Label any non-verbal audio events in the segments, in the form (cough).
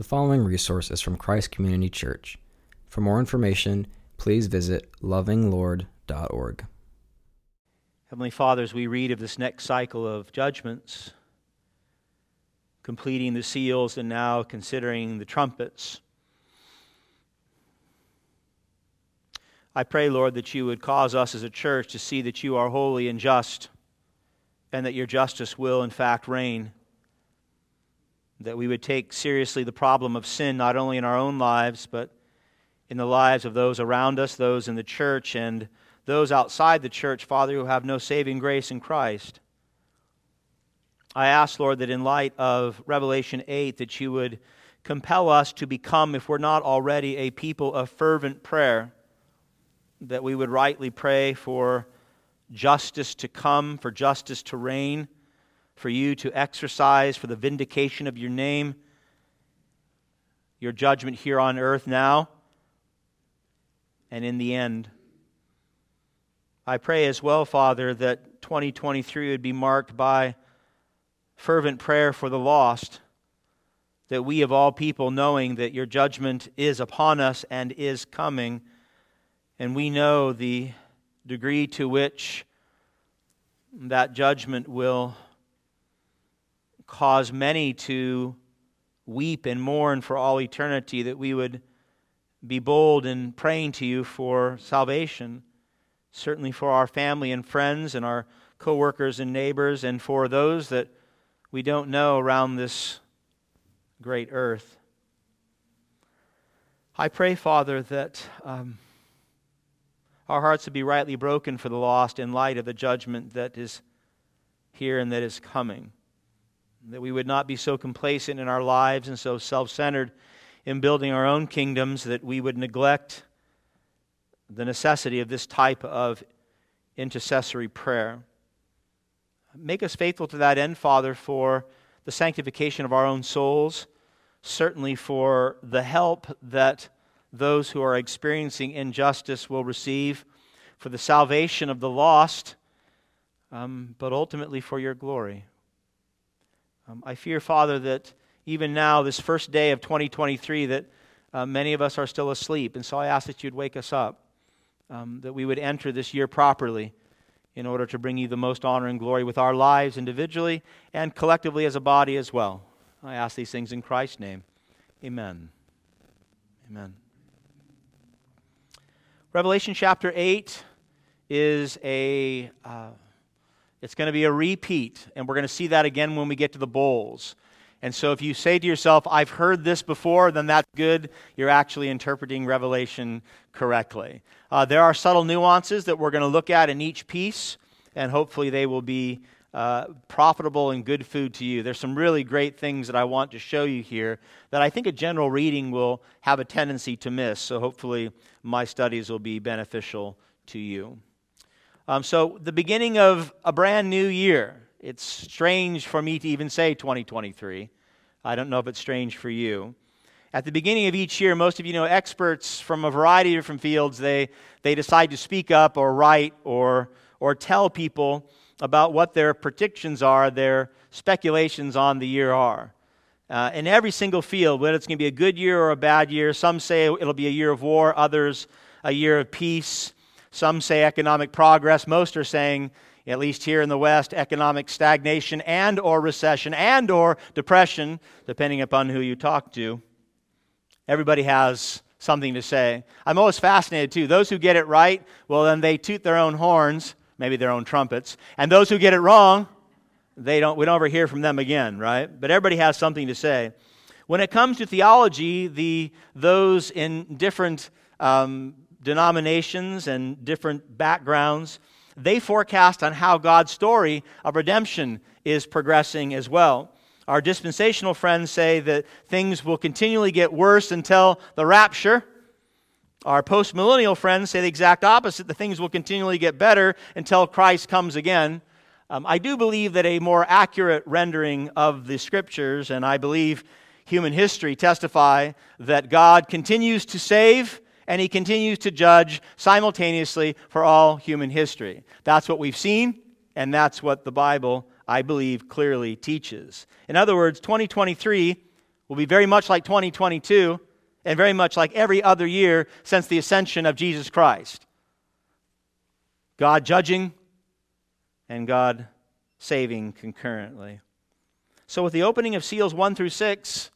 The following resource is from Christ Community Church. For more information, please visit lovinglord.org. Heavenly Father, as we read of this next cycle of judgments, completing the seals and now considering the trumpets, I pray, Lord, that you would cause us as a church to see that you are holy and just, and that your justice will, in fact, reign that we would take seriously the problem of sin, not only in our own lives, but in the lives of those around us, those in the church, and those outside the church, Father, who have no saving grace in Christ. I ask, Lord, that in light of Revelation 8, that you would compel us to become, if we're not already, a people of fervent prayer, that we would rightly pray for justice to come, for justice to reign for you to exercise for the vindication of your name, your judgment here on earth now, and in the end. I pray as well, Father, that 2023 would be marked by fervent prayer for the lost, that we of all people, knowing that your judgment is upon us and is coming, and we know the degree to which that judgment will cause many to weep and mourn for all eternity, that we would be bold in praying to you for salvation, certainly for our family and friends and our coworkers and neighbors, and for those that we don't know around this great earth. I pray, Father, that um, our hearts would be rightly broken for the lost in light of the judgment that is here and that is coming that we would not be so complacent in our lives and so self centered in building our own kingdoms that we would neglect the necessity of this type of intercessory prayer. Make us faithful to that end, Father, for the sanctification of our own souls, certainly for the help that those who are experiencing injustice will receive, for the salvation of the lost, um, but ultimately for your glory. Um, I fear, Father, that even now, this first day of 2023, that uh, many of us are still asleep. And so I ask that you'd wake us up, um, that we would enter this year properly in order to bring you the most honor and glory with our lives individually and collectively as a body as well. I ask these things in Christ's name. Amen. Amen. Revelation chapter 8 is a. Uh, it's going to be a repeat, and we're going to see that again when we get to the bowls. And so if you say to yourself, I've heard this before, then that's good. You're actually interpreting Revelation correctly. Uh, there are subtle nuances that we're going to look at in each piece, and hopefully they will be uh, profitable and good food to you. There's some really great things that I want to show you here that I think a general reading will have a tendency to miss. So hopefully my studies will be beneficial to you. Um, so, the beginning of a brand new year. It's strange for me to even say 2023. I don't know if it's strange for you. At the beginning of each year, most of you know experts from a variety of different fields, they, they decide to speak up or write or, or tell people about what their predictions are, their speculations on the year are. Uh, in every single field, whether it's going to be a good year or a bad year, some say it'll be a year of war, others a year of peace. Some say economic progress. Most are saying, at least here in the West, economic stagnation and or recession and or depression, depending upon who you talk to. Everybody has something to say. I'm always fascinated too. Those who get it right, well then they toot their own horns, maybe their own trumpets. And those who get it wrong, they don't we don't ever hear from them again, right? But everybody has something to say. When it comes to theology, the those in different um, denominations and different backgrounds, they forecast on how God's story of redemption is progressing as well. Our dispensational friends say that things will continually get worse until the rapture. Our postmillennial friends say the exact opposite that things will continually get better until Christ comes again. Um, I do believe that a more accurate rendering of the scriptures, and I believe human history testify that God continues to save and he continues to judge simultaneously for all human history. That's what we've seen, and that's what the Bible, I believe, clearly teaches. In other words, 2023 will be very much like 2022 and very much like every other year since the ascension of Jesus Christ. God judging and God saving concurrently. So, with the opening of seals 1 through 6,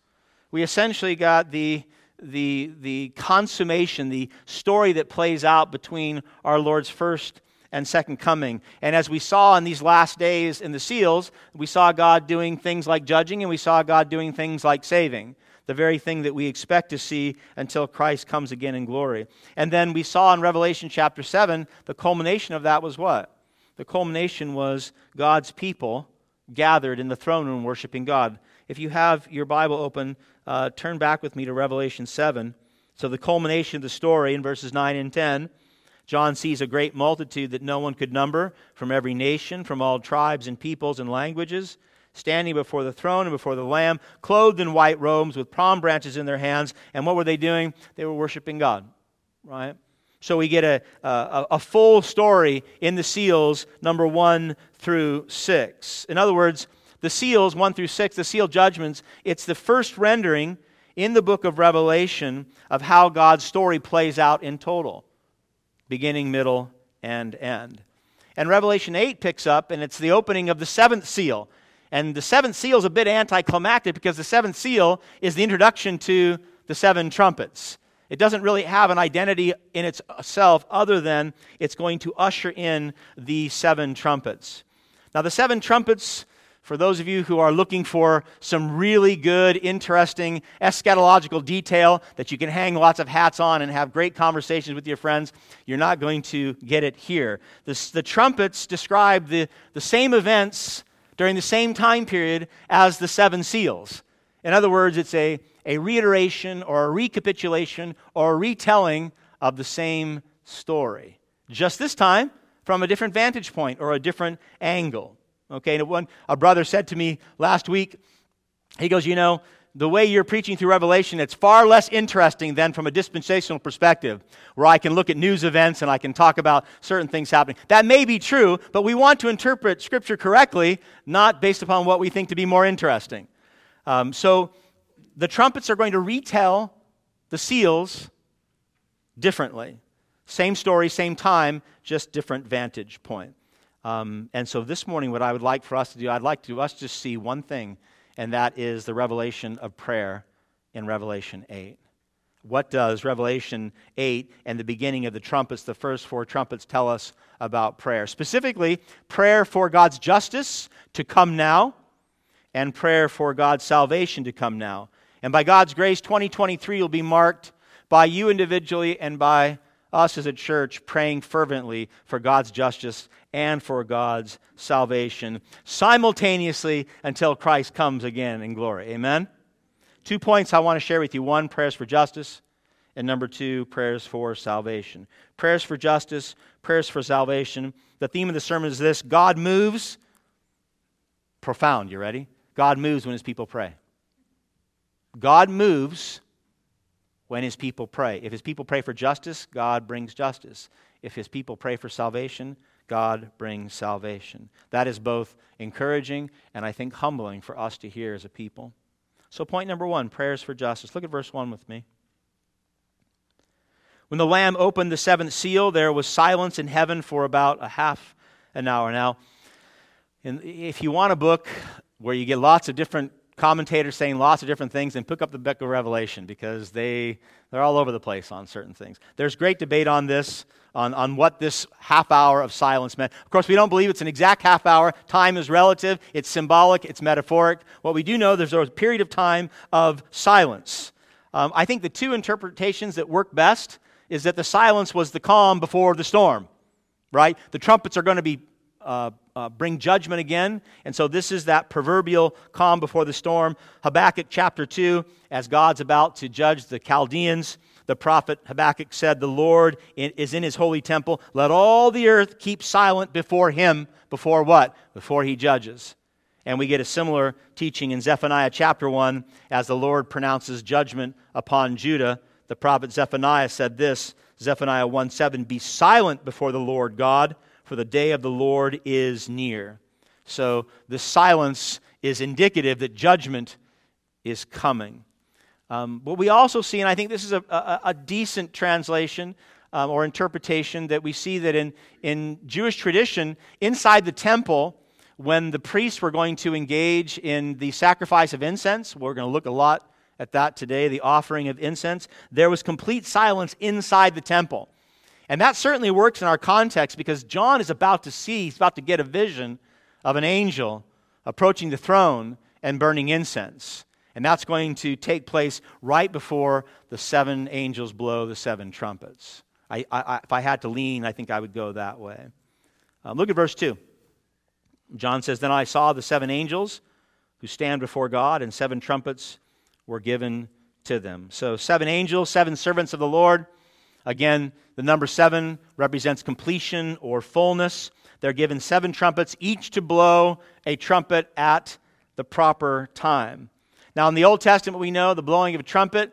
we essentially got the, the, the consummation, the story that plays out between our Lord's first and second coming. And as we saw in these last days in the seals, we saw God doing things like judging and we saw God doing things like saving. The very thing that we expect to see until Christ comes again in glory. And then we saw in Revelation chapter 7, the culmination of that was what? The culmination was God's people gathered in the throne room worshiping God. If you have your Bible open, uh, turn back with me to Revelation 7. So, the culmination of the story in verses 9 and 10 John sees a great multitude that no one could number from every nation, from all tribes and peoples and languages, standing before the throne and before the Lamb, clothed in white robes with palm branches in their hands. And what were they doing? They were worshiping God, right? So we get a, a, a full story in the seals, number one through six. In other words, the seals, one through six, the seal judgments, it's the first rendering in the book of Revelation of how God's story plays out in total beginning, middle, and end. And Revelation 8 picks up, and it's the opening of the seventh seal. And the seventh seal is a bit anticlimactic because the seventh seal is the introduction to the seven trumpets. It doesn't really have an identity in itself other than it's going to usher in the seven trumpets. Now, the seven trumpets for those of you who are looking for some really good, interesting eschatological detail that you can hang lots of hats on and have great conversations with your friends, you're not going to get it here. The, the trumpets describe the, the same events during the same time period as the seven seals. In other words, it's a, a reiteration or a recapitulation or a retelling of the same story. Just this time from a different vantage point or a different angle. Okay, and one, a brother said to me last week, he goes, You know, the way you're preaching through Revelation, it's far less interesting than from a dispensational perspective, where I can look at news events and I can talk about certain things happening. That may be true, but we want to interpret Scripture correctly, not based upon what we think to be more interesting. Um, so the trumpets are going to retell the seals differently. Same story, same time, just different vantage point. Um, and so this morning, what I would like for us to do, I'd like to us just see one thing, and that is the revelation of prayer in Revelation 8. What does Revelation 8 and the beginning of the trumpets, the first four trumpets, tell us about prayer? Specifically, prayer for God's justice to come now, and prayer for God's salvation to come now. And by God's grace, 2023 will be marked by you individually and by us as a church praying fervently for God's justice and for God's salvation simultaneously until Christ comes again in glory. Amen? Two points I want to share with you one, prayers for justice, and number two, prayers for salvation. Prayers for justice, prayers for salvation. The theme of the sermon is this God moves. Profound, you ready? God moves when his people pray. God moves when his people pray. If his people pray for justice, God brings justice. If his people pray for salvation, God brings salvation. That is both encouraging and I think humbling for us to hear as a people. So, point number one prayers for justice. Look at verse 1 with me. When the Lamb opened the seventh seal, there was silence in heaven for about a half an hour. Now, if you want a book where you get lots of different commentators saying lots of different things, and pick up the book of Revelation because they, they're all over the place on certain things. There's great debate on this, on, on what this half hour of silence meant. Of course, we don't believe it's an exact half hour. Time is relative, it's symbolic, it's metaphoric. What we do know, there's a period of time of silence. Um, I think the two interpretations that work best is that the silence was the calm before the storm, right? The trumpets are going to be uh, uh, bring judgment again. And so this is that proverbial calm before the storm. Habakkuk chapter 2, as God's about to judge the Chaldeans, the prophet Habakkuk said, The Lord is in his holy temple. Let all the earth keep silent before him. Before what? Before he judges. And we get a similar teaching in Zephaniah chapter 1 as the Lord pronounces judgment upon Judah. The prophet Zephaniah said this Zephaniah 1 7 Be silent before the Lord God for the day of the Lord is near. So the silence is indicative that judgment is coming. Um, we also see, and I think this is a, a, a decent translation um, or interpretation, that we see that in, in Jewish tradition, inside the temple, when the priests were going to engage in the sacrifice of incense, we're going to look a lot at that today, the offering of incense, there was complete silence inside the temple. And that certainly works in our context because John is about to see, he's about to get a vision of an angel approaching the throne and burning incense. And that's going to take place right before the seven angels blow the seven trumpets. I, I, if I had to lean, I think I would go that way. Um, look at verse 2. John says, Then I saw the seven angels who stand before God, and seven trumpets were given to them. So, seven angels, seven servants of the Lord. Again, the number seven represents completion or fullness. They're given seven trumpets, each to blow a trumpet at the proper time. Now, in the Old Testament, we know the blowing of a trumpet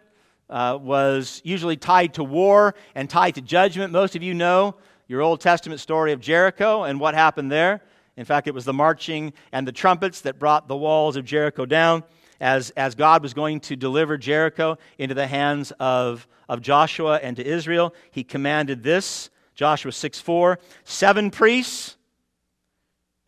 uh, was usually tied to war and tied to judgment. Most of you know your Old Testament story of Jericho and what happened there. In fact, it was the marching and the trumpets that brought the walls of Jericho down as, as God was going to deliver Jericho into the hands of, of Joshua and to Israel, he commanded this Joshua 6 4 Seven priests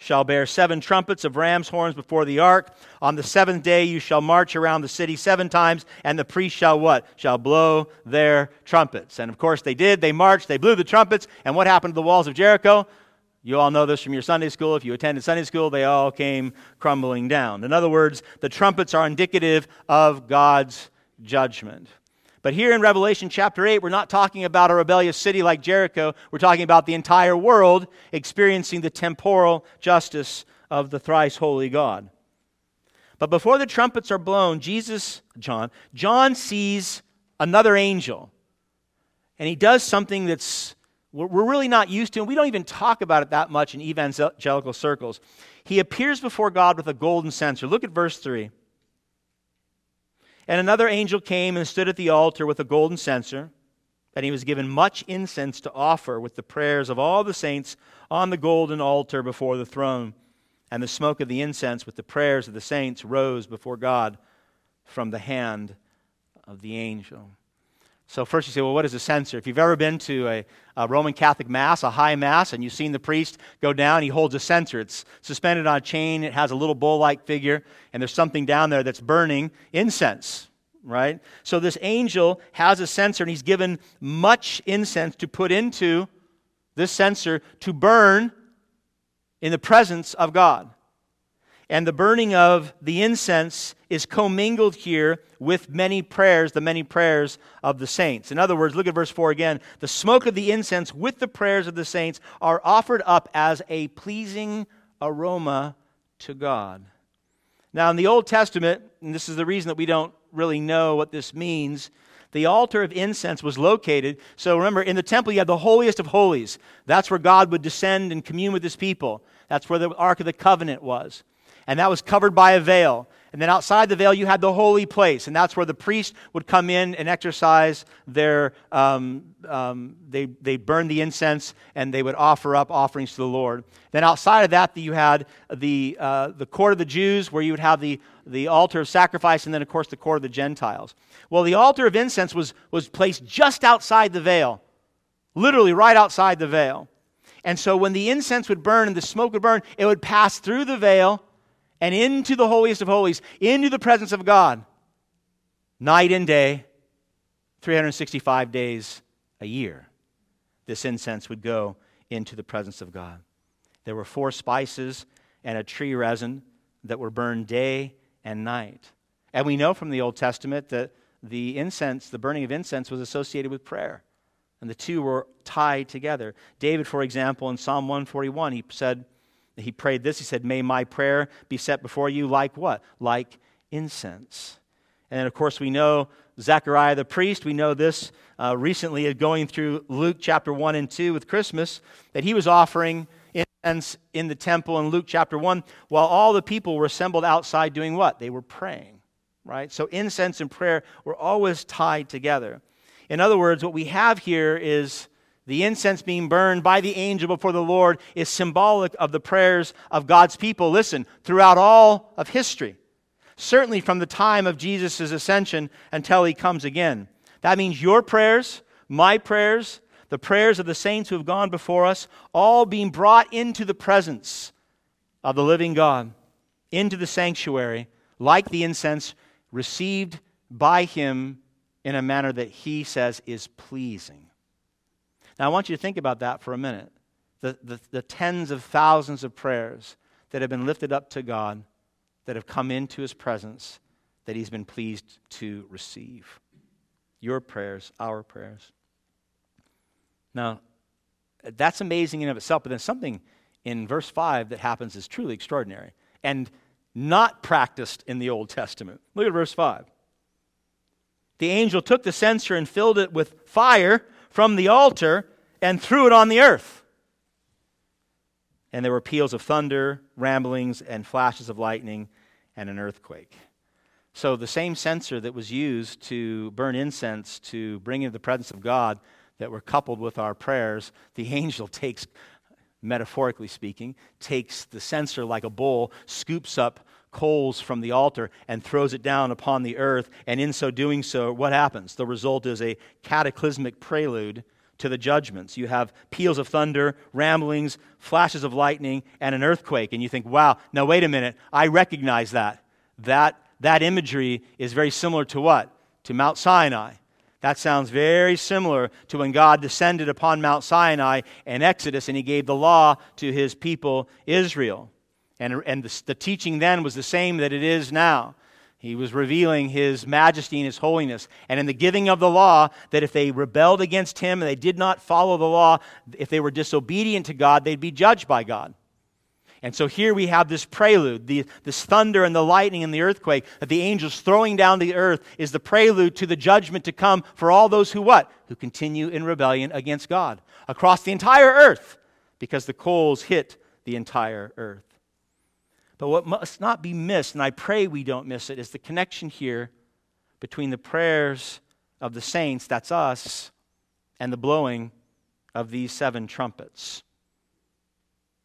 shall bear seven trumpets of ram's horns before the ark. On the seventh day you shall march around the city seven times, and the priests shall what? Shall blow their trumpets. And of course they did. They marched, they blew the trumpets, and what happened to the walls of Jericho? You all know this from your Sunday school. If you attended Sunday school, they all came crumbling down. In other words, the trumpets are indicative of God's judgment. But here in Revelation chapter 8, we're not talking about a rebellious city like Jericho. We're talking about the entire world experiencing the temporal justice of the thrice holy God. But before the trumpets are blown, Jesus, John, John sees another angel. And he does something that's we're really not used to, and we don't even talk about it that much in evangelical circles. He appears before God with a golden censer. Look at verse 3. And another angel came and stood at the altar with a golden censer, and he was given much incense to offer with the prayers of all the saints on the golden altar before the throne. And the smoke of the incense with the prayers of the saints rose before God from the hand of the angel. So, first you say, well, what is a censer? If you've ever been to a, a, Roman Catholic Mass, a high Mass, and you've seen the priest go down, he holds a censer. It's suspended on a chain, it has a little bull like figure, and there's something down there that's burning incense, right? So, this angel has a censer, and he's given much incense to put into this censer to burn in the presence of God and the burning of the incense is commingled here with many prayers, the many prayers of the saints. In other words, look at verse 4 again. The smoke of the incense with the prayers of the saints are offered up as a pleasing aroma to God. Now, in the Old Testament, and this is the reason that we don't really know what this means, the altar of incense was located. So remember, in the temple, you had the holiest of holies. That's where God would descend and commune with his people. That's where the Ark of the Covenant was and that was covered by a veil. And then outside the veil, you had the holy place, and that's where the priest would come in and exercise their. Um, um, they they burn the incense and they would offer up offerings to the Lord. Then outside of that, you had the uh, the court of the Jews, where you would have the the altar of sacrifice, and then of course the court of the Gentiles. Well, the altar of incense was was placed just outside the veil, literally right outside the veil. And so when the incense would burn and the smoke would burn, it would pass through the veil and into the holiest of holies, into the presence of God, night and day, 365 days a year. This incense would go into the presence of God. There were four spices and a tree resin that were burned day and night. And we know from the Old Testament that the incense, the burning of incense, was associated with prayer. And the two were tied together. David, for example, in Psalm 141, he said, he prayed this. He said, May my prayer be set before you like what? Like incense. And then, of course, we know Zechariah the priest, we know this uh, recently going through Luke chapter 1 and 2 with Christmas, that he was offering incense in the temple in Luke chapter 1 while all the people were assembled outside doing what? They were praying, right? So incense and prayer were always tied together. In other words, what we have here is the incense being burned by the angel before the Lord is symbolic of the prayers of God's people. Listen, throughout all of history. certainly from the time of Jesus' ascension until he comes again. That means your prayers, my prayers, the prayers of the saints who have gone before us, all being brought into the presence of the living God, into the sanctuary, like the incense received by him in a manner that he says is pleasing. Now, I want you to think about that for a minute. The, the, the, tens of thousands of prayers that have been lifted up to God, that have come into his presence, that he's been pleased to receive. Your prayers, our prayers. Now, that's amazing in of itself, but then something in verse 5 that happens is truly extraordinary and not practiced in the Old Testament. Look at verse 5. The angel took the censer and filled it with fire from the altar and threw it on the earth. And there were peals of thunder, ramblings, and flashes of lightning, and an earthquake. So, the same censer that was used to burn incense to bring into the presence of God, that were coupled with our prayers, the angel takes, metaphorically speaking, takes the censer like a bowl, scoops up coals from the altar and throws it down upon the earth. And in so doing so, what happens? The result is a cataclysmic prelude to the judgments. You have peals of thunder, ramblings, flashes of lightning, and an earthquake. And you think, wow, now wait a minute, I recognize that. That, that imagery is very similar to what? To Mount Sinai. That sounds very similar to when God descended upon Mount Sinai in Exodus and he gave the law to his people Israel. And, and the, the teaching then was the same that it is now. He was revealing his majesty and his holiness. And in the giving of the law, that if they rebelled against him and they did not follow the law, if they were disobedient to God, they'd be judged by God. And so here we have this prelude, the, this thunder and the lightning and the earthquake that the angels throwing down the earth is the prelude to the judgment to come for all those who what? Who continue in rebellion against God across the entire earth because the coals hit the entire earth. But what must not be missed, and I pray we don't miss it, is the connection here between the prayers of the saints, that's us, and the blowing of these seven trumpets.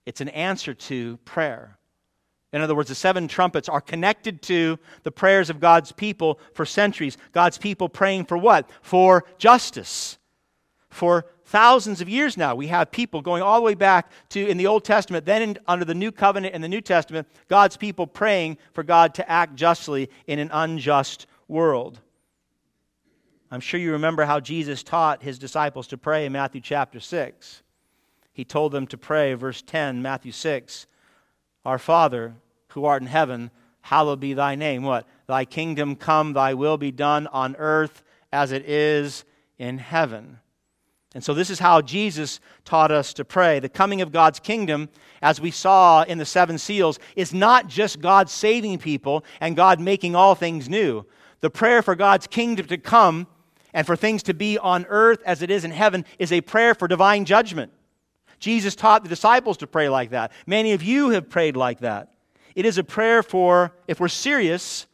It's an answer to prayer. In other words, the seven trumpets are connected to the prayers of God's people for centuries. God's people praying for what? For justice, for thousands of years now. We have people going all the way back to in the Old Testament, then in, under the New Covenant in the New Testament, God's people praying for God to act justly in an unjust world. I'm sure you remember how Jesus taught his disciples to pray in Matthew chapter 6. He told them to pray, verse 10, Matthew 6, Our Father, who art in heaven, hallowed be thy name. What? Thy kingdom come, thy will be done on earth as it is in heaven. And so, this is how Jesus taught us to pray. The coming of God's kingdom, as we saw in the seven seals, is not just God saving people and God making all things new. The prayer for God's kingdom to come and for things to be on earth as it is in heaven is a prayer for divine judgment. Jesus taught the disciples to pray like that. Many of you have prayed like that. It is a prayer for, if we're serious,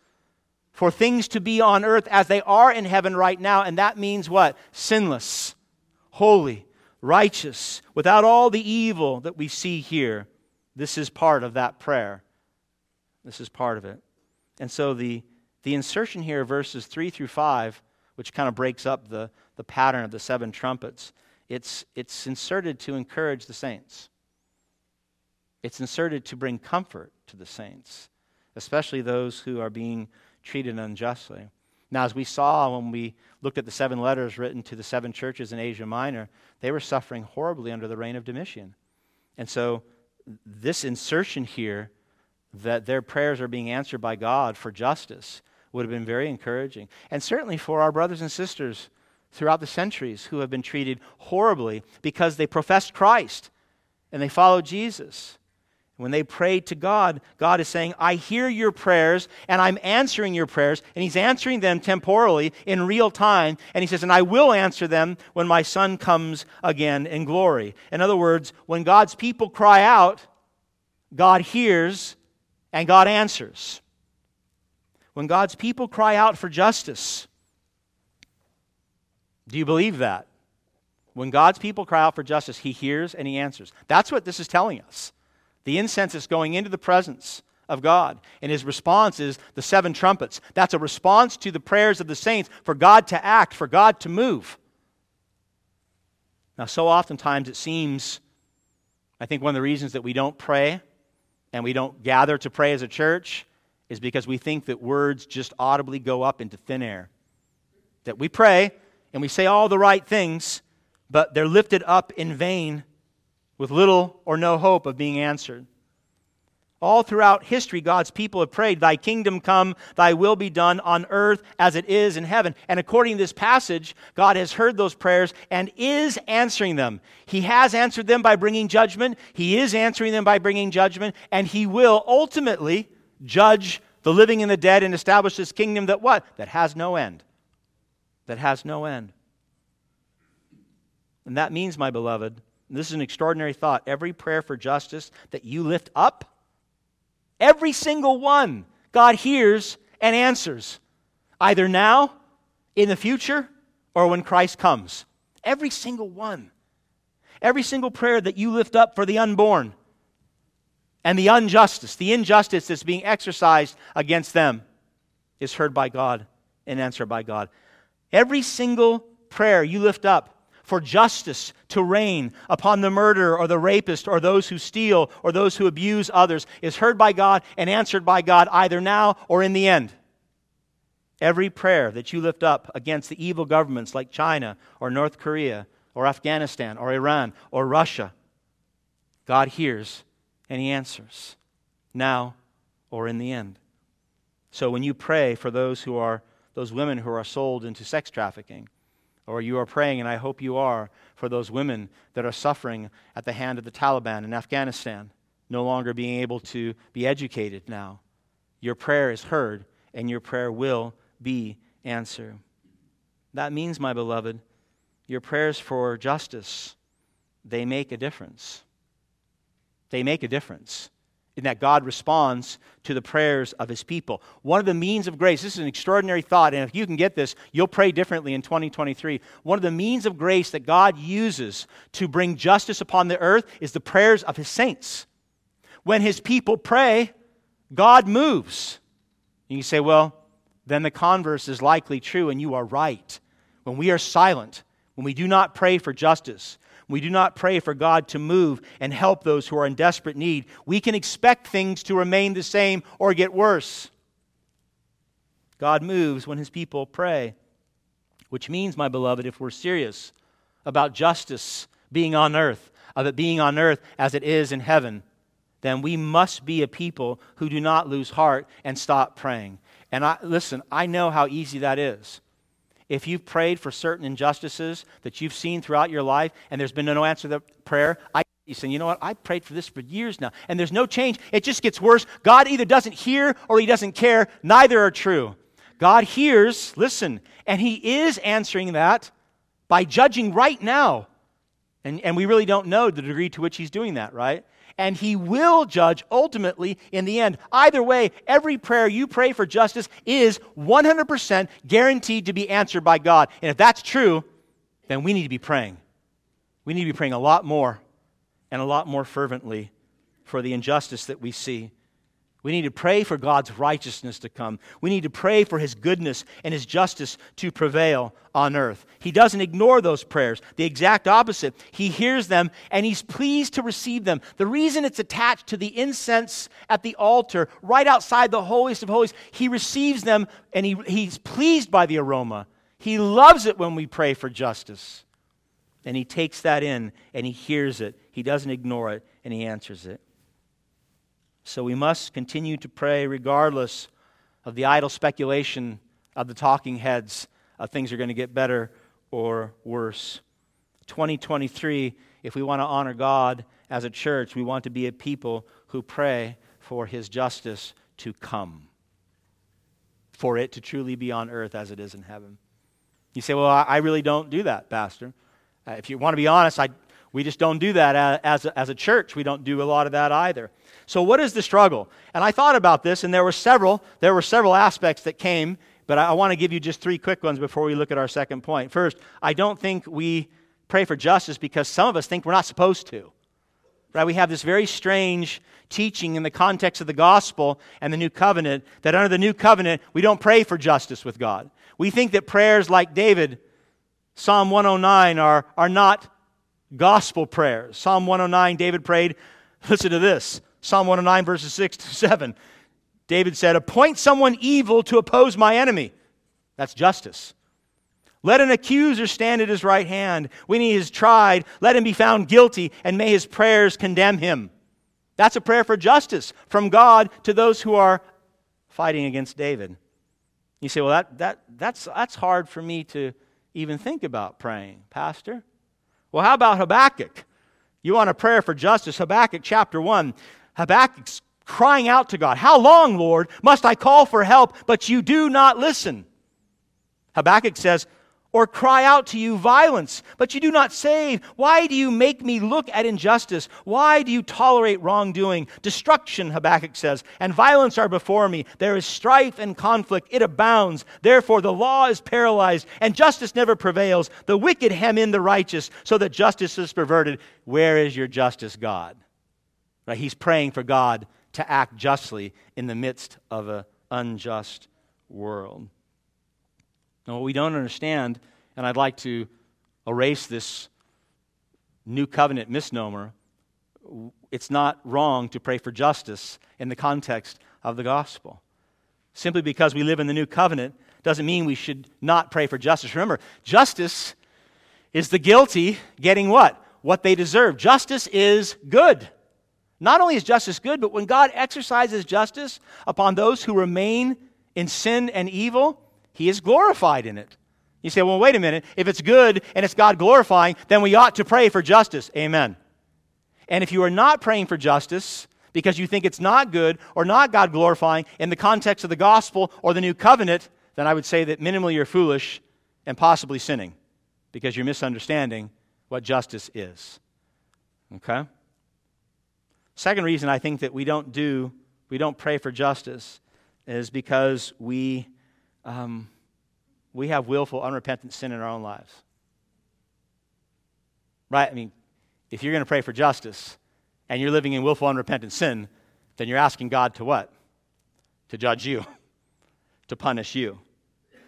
for things to be on earth as they are in heaven right now. And that means what? Sinless holy, righteous, without all the evil that we see here. This is part of that prayer. This is part of it. And so the, the insertion here, verses 3 through 5, which kind of breaks up the, the pattern of the seven trumpets, it's, it's inserted to encourage the saints. It's inserted to bring comfort to the saints, especially those who are being treated unjustly. Now, as we saw when we looked at the seven letters written to the seven churches in Asia Minor, they were suffering horribly under the reign of Domitian. And so, this insertion here that their prayers are being answered by God for justice would have been very encouraging. And certainly for our brothers and sisters throughout the centuries who have been treated horribly because they professed Christ and they followed Jesus. When they pray to God, God is saying, I hear your prayers and I'm answering your prayers. And He's answering them temporally in real time. And He says, And I will answer them when my Son comes again in glory. In other words, when God's people cry out, God hears and God answers. When God's people cry out for justice, do you believe that? When God's people cry out for justice, He hears and He answers. That's what this is telling us. The incense is going into the presence of God. And his response is the seven trumpets. That's a response to the prayers of the saints for God to act, for God to move. Now, so oftentimes it seems, I think one of the reasons that we don't pray and we don't gather to pray as a church is because we think that words just audibly go up into thin air. That we pray and we say all the right things, but they're lifted up in vain with little or no hope of being answered. All throughout history, God's people have prayed, Thy kingdom come, Thy will be done on earth as it is in heaven. And according to this passage, God has heard those prayers and is answering them. He has answered them by bringing judgment, He is answering them by bringing judgment, and He will ultimately judge the living and the dead and establish this kingdom that what? That has no end. That has no end. And that means, my beloved, this is an extraordinary thought. Every prayer for justice that you lift up, Every single one God hears and answers, either now, in the future, or when Christ comes. Every single one. Every single prayer that you lift up for the unborn and the injustice, the injustice that's being exercised against them, is heard by God and answered by God. Every single prayer you lift up for justice to reign upon the murderer or the rapist or those who steal or those who abuse others is heard by God and answered by God either now or in the end. Every prayer that you lift up against the evil governments like China or North Korea or Afghanistan or Iran or Russia, God hears and He answers now or in the end. So when you pray for those who are those women who are sold into sex trafficking, or you are praying, and I hope you are, for those women that are suffering at the hand of the Taliban in Afghanistan, no longer being able to be educated now. Your prayer is heard, and your prayer will be answered. That means, my beloved, your prayers for justice, they make a difference. They make a difference in that God responds to the prayers of his people. One of the means of grace, this is an extraordinary thought, and if you can get this, you'll pray differently in 2023. One of the means of grace that God uses to bring justice upon the earth is the prayers of his saints. When his people pray, God moves. And you say, well, then the converse is likely true, and you are right. When we are silent, when we do not pray for justice, we do not pray for God to move and help those who are in desperate need, we can expect things to remain the same or get worse. God moves when his people pray, which means, my beloved, if we're serious about justice being on earth, of it being on earth as it is in heaven, then we must be a people who do not lose heart and stop praying. And I, listen, I know how easy that is if you've prayed for certain injustices that you've seen throughout your life and there's been no answer to the prayer, I you say, you know what? I prayed for this for years now, and there's no change. It just gets worse. God either doesn't hear or he doesn't care. Neither are true. God hears, listen, and he is answering that by judging right now. And, and we really don't know the degree to which he's doing that, right? And he will judge ultimately in the end. Either way, every prayer you pray for justice is 100% guaranteed to be answered by God. And if that's true, then we need to be praying. We need to be praying a lot more and a lot more fervently for the injustice that we see. We need to pray for God's righteousness to come. We need to pray for His goodness and His justice to prevail on earth. He doesn't ignore those prayers, the exact opposite. He hears them and He's pleased to receive them. The reason it's attached to the incense at the altar, right outside the holiest of holies, He receives them and he, He's pleased by the aroma. He loves it when we pray for justice. And He takes that in and He hears it. He doesn't ignore it and He answers it. So we must continue to pray regardless of the idle speculation of the talking heads of things are going to get better or worse. 2023, if we want to honor God as a church, we want to be a people who pray for his justice to come, for it to truly be on earth as it is in heaven. You say, Well, I really don't do that, Pastor. Uh, if you want to be honest, I, we just don't do that as a, as a church. We don't do a lot of that either. So, what is the struggle? And I thought about this, and there were several. There were several aspects that came, but I, I want to give you just three quick ones before we look at our second point. First, I don't think we pray for justice because some of us think we're not supposed to. Right? We have this very strange teaching in the context of the gospel and the new covenant that under the new covenant, we don't pray for justice with God. We think that prayers like David, Psalm 109, are, are not gospel prayers. Psalm 109, David prayed, listen to this Psalm 109, verses 6 to 7. David said, Appoint someone evil to oppose my enemy. That's justice. Let an accuser stand at his right hand. When he is tried, let him be found guilty, and may his prayers condemn him. That's a prayer for justice from God to those who are fighting against David. You say, well, that, that, that's, that's hard for me to even think about praying, Pastor. Well, how about Habakkuk? You want a prayer for justice? Habakkuk chapter 1. Habakkuk's crying out to God, How long, Lord, must I call for help, but you do not listen? Habakkuk says, or cry out to you violence, but you do not save. Why do you make me look at injustice? Why do you tolerate wrongdoing? Destruction, Habakkuk says, and violence are before me. There is strife and conflict, it abounds. Therefore, the law is paralyzed, and justice never prevails. The wicked hem in the righteous, so that justice is perverted. Where is your justice, God? Right? He's praying for God to act justly in the midst of an unjust world. Now, what we don't understand, and I'd like to erase this new covenant misnomer, it's not wrong to pray for justice in the context of the gospel. Simply because we live in the new covenant doesn't mean we should not pray for justice. Remember, justice is the guilty getting what? What they deserve. Justice is good. Not only is justice good, but when God exercises justice upon those who remain in sin and evil, he is glorified in it. You say, well, wait a minute. If it's good and it's God glorifying, then we ought to pray for justice. Amen. And if you are not praying for justice because you think it's not good or not God glorifying in the context of the gospel or the new covenant, then I would say that minimally you're foolish and possibly sinning because you're misunderstanding what justice is. Okay? Second reason I think that we don't do, we don't pray for justice is because we um, we have willful, unrepentant sin in our own lives. Right? I mean, if you're going to pray for justice and you're living in willful, unrepentant sin, then you're asking God to what? To judge you, (laughs) to punish you.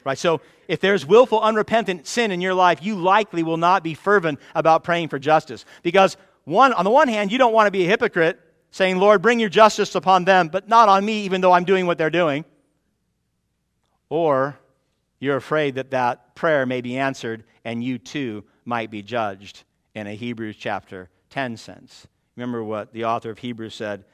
Right? So if there's willful, unrepentant sin in your life, you likely will not be fervent about praying for justice. Because, one, on the one hand, you don't want to be a hypocrite saying, Lord, bring your justice upon them, but not on me, even though I'm doing what they're doing. Or you're afraid that that prayer may be answered and you too might be judged in a Hebrews chapter 10 sense. Remember what the author of Hebrews said,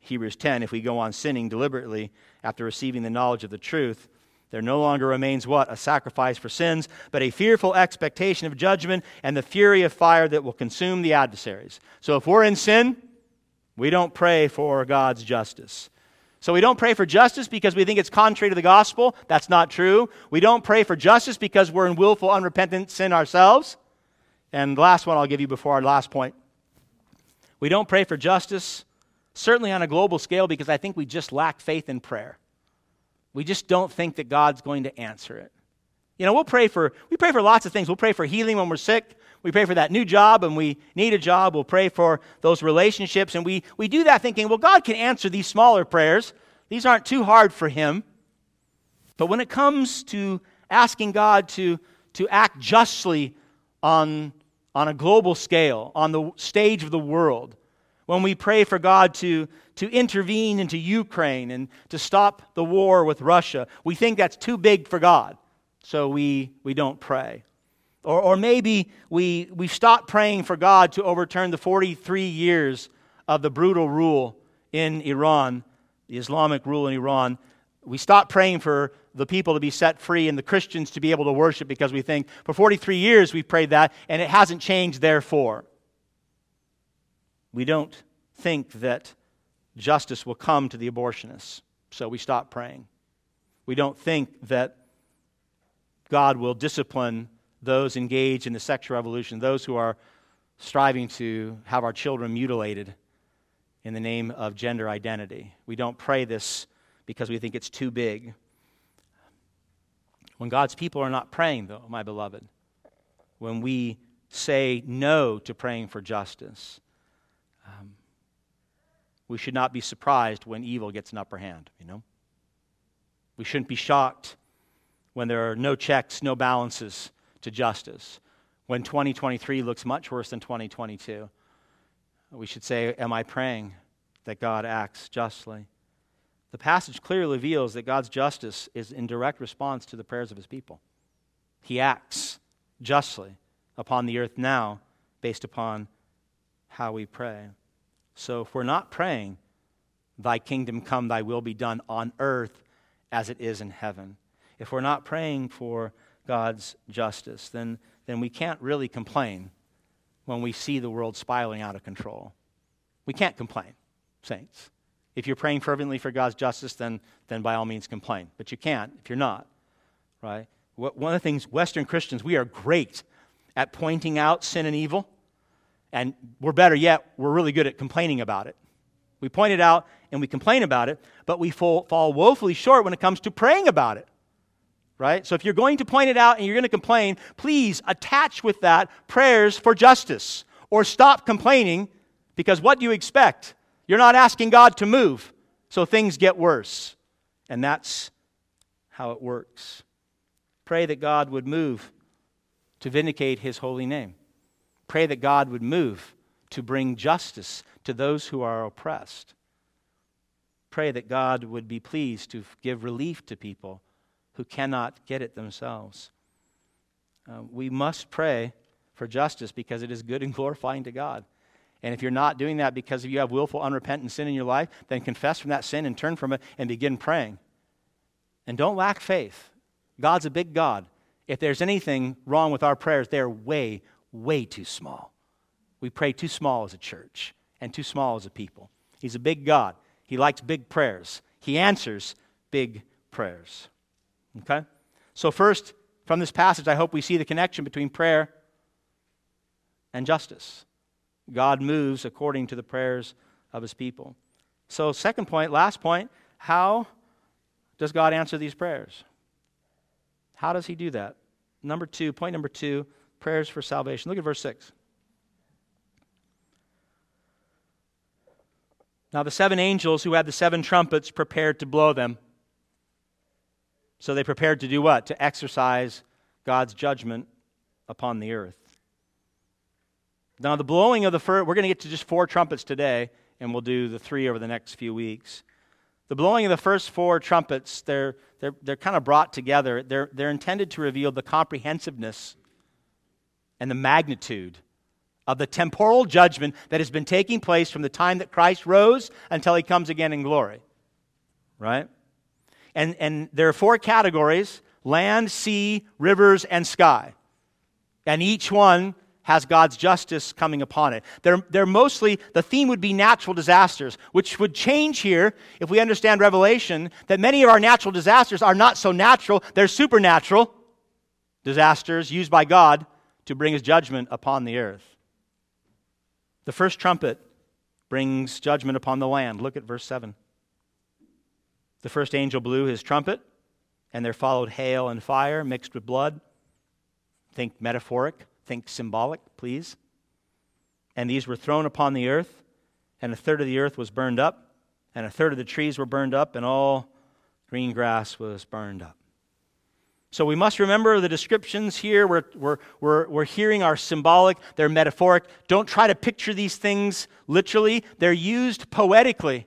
Hebrews 10 if we go on sinning deliberately after receiving the knowledge of the truth, there no longer remains what? A sacrifice for sins, but a fearful expectation of judgment and the fury of fire that will consume the adversaries. So if we're in sin, we don't pray for God's justice. So we don't pray for justice because we think it's contrary to the gospel. That's not true. We don't pray for justice because we're in willful, unrepentant sin ourselves. And the last one I'll give you before our last point. We don't pray for justice, certainly on a global scale, because I think we just lack faith in prayer. We just don't think that God's going to answer it. You know, we'll pray for we pray for lots of things. We'll pray for healing when we're sick. We pray for that new job and we need a job. We'll pray for those relationships. And we, we do that thinking, well, God can answer these smaller prayers. These aren't too hard for Him. But when it comes to asking God to, to act justly on, on a global scale, on the stage of the world, when we pray for God to, to intervene into Ukraine and to stop the war with Russia, we think that's too big for God. So we, we don't pray. Or, or maybe we, we stop praying for God to overturn the 43 years of the brutal rule in Iran, the Islamic rule in Iran. We stop praying for the people to be set free and the Christians to be able to worship because we think for 43 years we've prayed that and it hasn't changed, therefore. We don't think that justice will come to the abortionists, so we stop praying. We don't think that God will discipline those engaged in the sexual revolution, those who are striving to have our children mutilated in the name of gender identity. We don't pray this because we think it's too big. When God's people are not praying, though, my beloved, when we say no to praying for justice, um, we should not be surprised when evil gets an upper hand, you know? We shouldn't be shocked when there are no checks, no balances to justice. When 2023 looks much worse than 2022, we should say, Am I praying that God acts justly? The passage clearly reveals that God's justice is in direct response to the prayers of his people. He acts justly upon the earth now based upon how we pray. So if we're not praying, Thy kingdom come, Thy will be done on earth as it is in heaven, if we're not praying for God's justice, then, then we can't really complain when we see the world spiraling out of control. We can't complain, saints. If you're praying fervently for God's justice, then, then by all means complain. But you can't if you're not, right? One of the things, Western Christians, we are great at pointing out sin and evil. And we're better yet, we're really good at complaining about it. We point it out and we complain about it, but we fall, fall woefully short when it comes to praying about it. Right? So if you're going to point it out and you're going to complain, please attach with that prayers for justice or stop complaining because what do you expect? You're not asking God to move, so things get worse. And that's how it works. Pray that God would move to vindicate his holy name. Pray that God would move to bring justice to those who are oppressed. Pray that God would be pleased to give relief to people who cannot get it themselves. Uh, we must pray for justice because it is good and (laughs) glorifying to God. And if you're not doing that because you have willful, unrepentant sin in your life, then confess from that sin and turn from it and begin praying. And don't lack faith. God's a big God. If there's anything wrong with our prayers, they're way, way too small. We pray too small as a church and too small as a people. He's a big God. He likes big prayers. He answers big prayers. Okay? So, first, from this passage, I hope we see the connection between prayer and justice. God moves according to the prayers of his people. So, second point, last point, how does God answer these prayers? How does he do that? Number two, point number two, prayers for salvation. Look at verse 6. Now, the seven angels who had the seven trumpets prepared to blow them. So they prepared to do what? To exercise God's judgment upon the earth. Now, the blowing of the first, we're going to get to just four trumpets today, and we'll do the three over the next few weeks. The blowing of the first four trumpets, they're, they're, they're kind of brought together. They're, they're intended to reveal the comprehensiveness and the magnitude of the temporal judgment that has been taking place from the time that Christ rose until he comes again in glory. Right? And, and there are four categories land, sea, rivers, and sky. And each one has God's justice coming upon it. They're, they're mostly, the theme would be natural disasters, which would change here if we understand Revelation that many of our natural disasters are not so natural, they're supernatural disasters used by God to bring his judgment upon the earth. The first trumpet brings judgment upon the land. Look at verse 7. The first angel blew his trumpet, and there followed hail and fire mixed with blood. Think metaphoric, think symbolic, please. And these were thrown upon the earth, and a third of the earth was burned up, and a third of the trees were burned up, and all green grass was burned up. So we must remember the descriptions here. We're, we're, we're, we're hearing are symbolic, they're metaphoric. Don't try to picture these things literally, they're used poetically.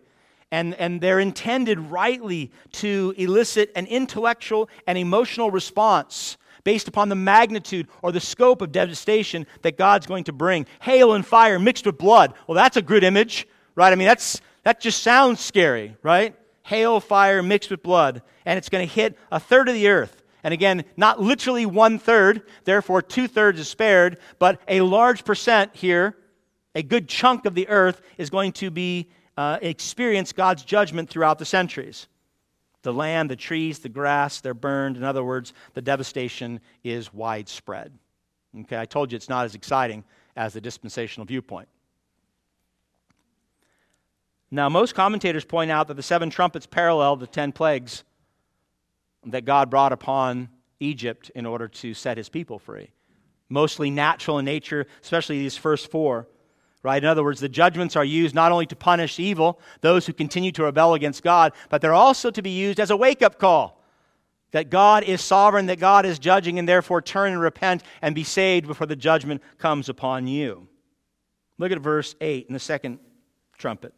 And, and they're intended rightly to elicit an intellectual and emotional response based upon the magnitude or the scope of devastation that God's going to bring. Hail and fire mixed with blood. Well, that's a good image, right? I mean, that's, that just sounds scary, right? Hail, fire mixed with blood. And it's going to hit a third of the earth. And again, not literally one third, therefore two thirds is spared, but a large percent here, a good chunk of the earth is going to be uh, experience God's judgment throughout the centuries. The land, the trees, the grass, they're burned. In other words, the devastation is widespread. Okay, I told you it's not as exciting as the dispensational viewpoint. Now, most commentators point out that the seven trumpets parallel the ten plagues that God brought upon Egypt in order to set his people free. Mostly natural in nature, especially these first four. Right? In other words, the judgments are used not only to punish evil, those who continue to rebel against God, but they're also to be used as a wake up call that God is sovereign, that God is judging, and therefore turn and repent and be saved before the judgment comes upon you. Look at verse 8 in the second trumpet.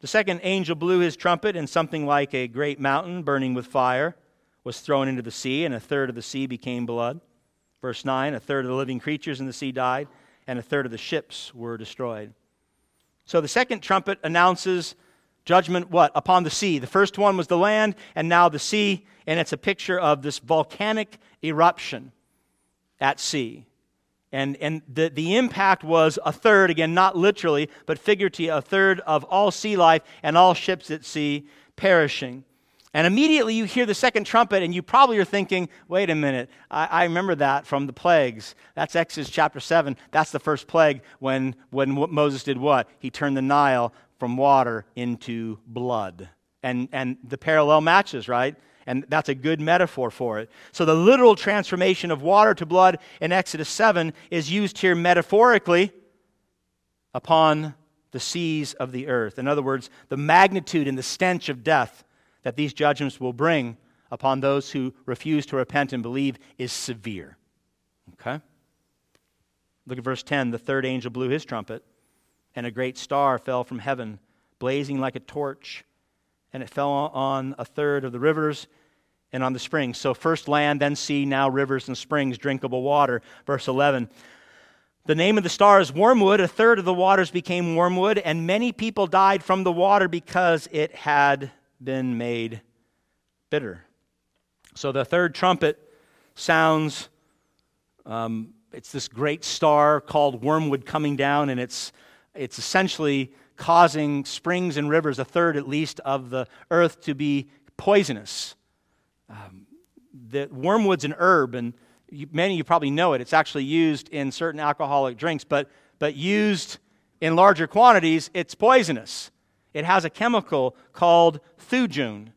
The second angel blew his trumpet, and something like a great mountain burning with fire was thrown into the sea, and a third of the sea became blood. Verse 9 A third of the living creatures in the sea died, and a third of the ships were destroyed. So the second trumpet announces judgment what? Upon the sea. The first one was the land, and now the sea, and it's a picture of this volcanic eruption at sea. And, and the, the impact was a third, again, not literally, but figuratively, a third of all sea life and all ships at sea perishing. And immediately you hear the second trumpet, and you probably are thinking, wait a minute, I, I, remember that from the plagues. That's Exodus chapter 7. That's the first plague when, when Moses did what? He turned the Nile from water into blood. And, and the parallel matches, right? And that's a good metaphor for it. So the literal transformation of water to blood in Exodus 7 is used here metaphorically upon the seas of the earth. In other words, the magnitude and the stench of death that these judgments will bring upon those who refuse to repent and believe is severe. Okay? Look at verse 10. The third angel blew his trumpet, and a great star fell from heaven, blazing like a torch and it fell on a third of the rivers and on the springs. So, first land, then sea, now rivers and springs, drinkable water. Verse 11. The name of the star is wormwood. A third of the waters became wormwood, and many people died from the water because it had been made bitter. So, the third trumpet sounds. Um, it's this great star called wormwood coming down, and it's, it's essentially causing springs and rivers, a third at least of the earth, to be poisonous. Um, the wormwood's an herb, and you, many of you probably know it. It's actually used in certain alcoholic drinks, but, but used in larger quantities, it's poisonous. It has a chemical called thujone.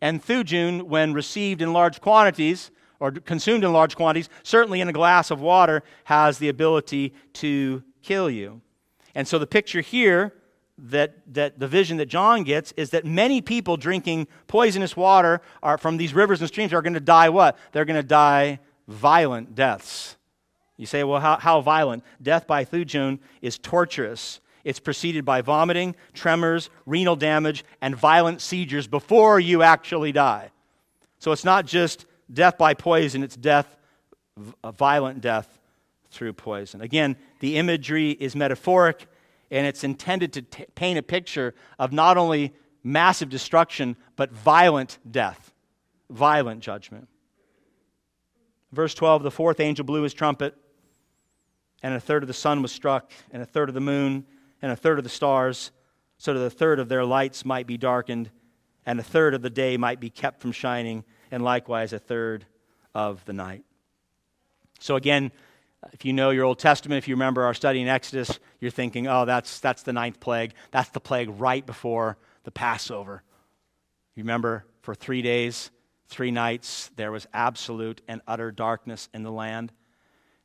And thujone, when received in large quantities, or consumed in large quantities, certainly in a glass of water, has the ability to kill you. And so the picture here that, that the vision that John gets is that many people drinking poisonous water are, from these rivers and streams are going to die what? They're going to die violent deaths. You say, well, how, how violent? Death by thujone is torturous. It's preceded by vomiting, tremors, renal damage, and violent seizures before you actually die. So it's not just death by poison, it's death, a violent death through poison. Again, the imagery is metaphoric and it's intended to t- paint a picture of not only massive destruction, but violent death, violent judgment. Verse 12 the fourth angel blew his trumpet, and a third of the sun was struck, and a third of the moon, and a third of the stars, so that a third of their lights might be darkened, and a third of the day might be kept from shining, and likewise a third of the night. So again, if you know your Old Testament, if you remember our study in Exodus, you're thinking, oh, that's, that's the ninth plague. That's the plague right before the Passover. You remember for three days, three nights, there was absolute and utter darkness in the land.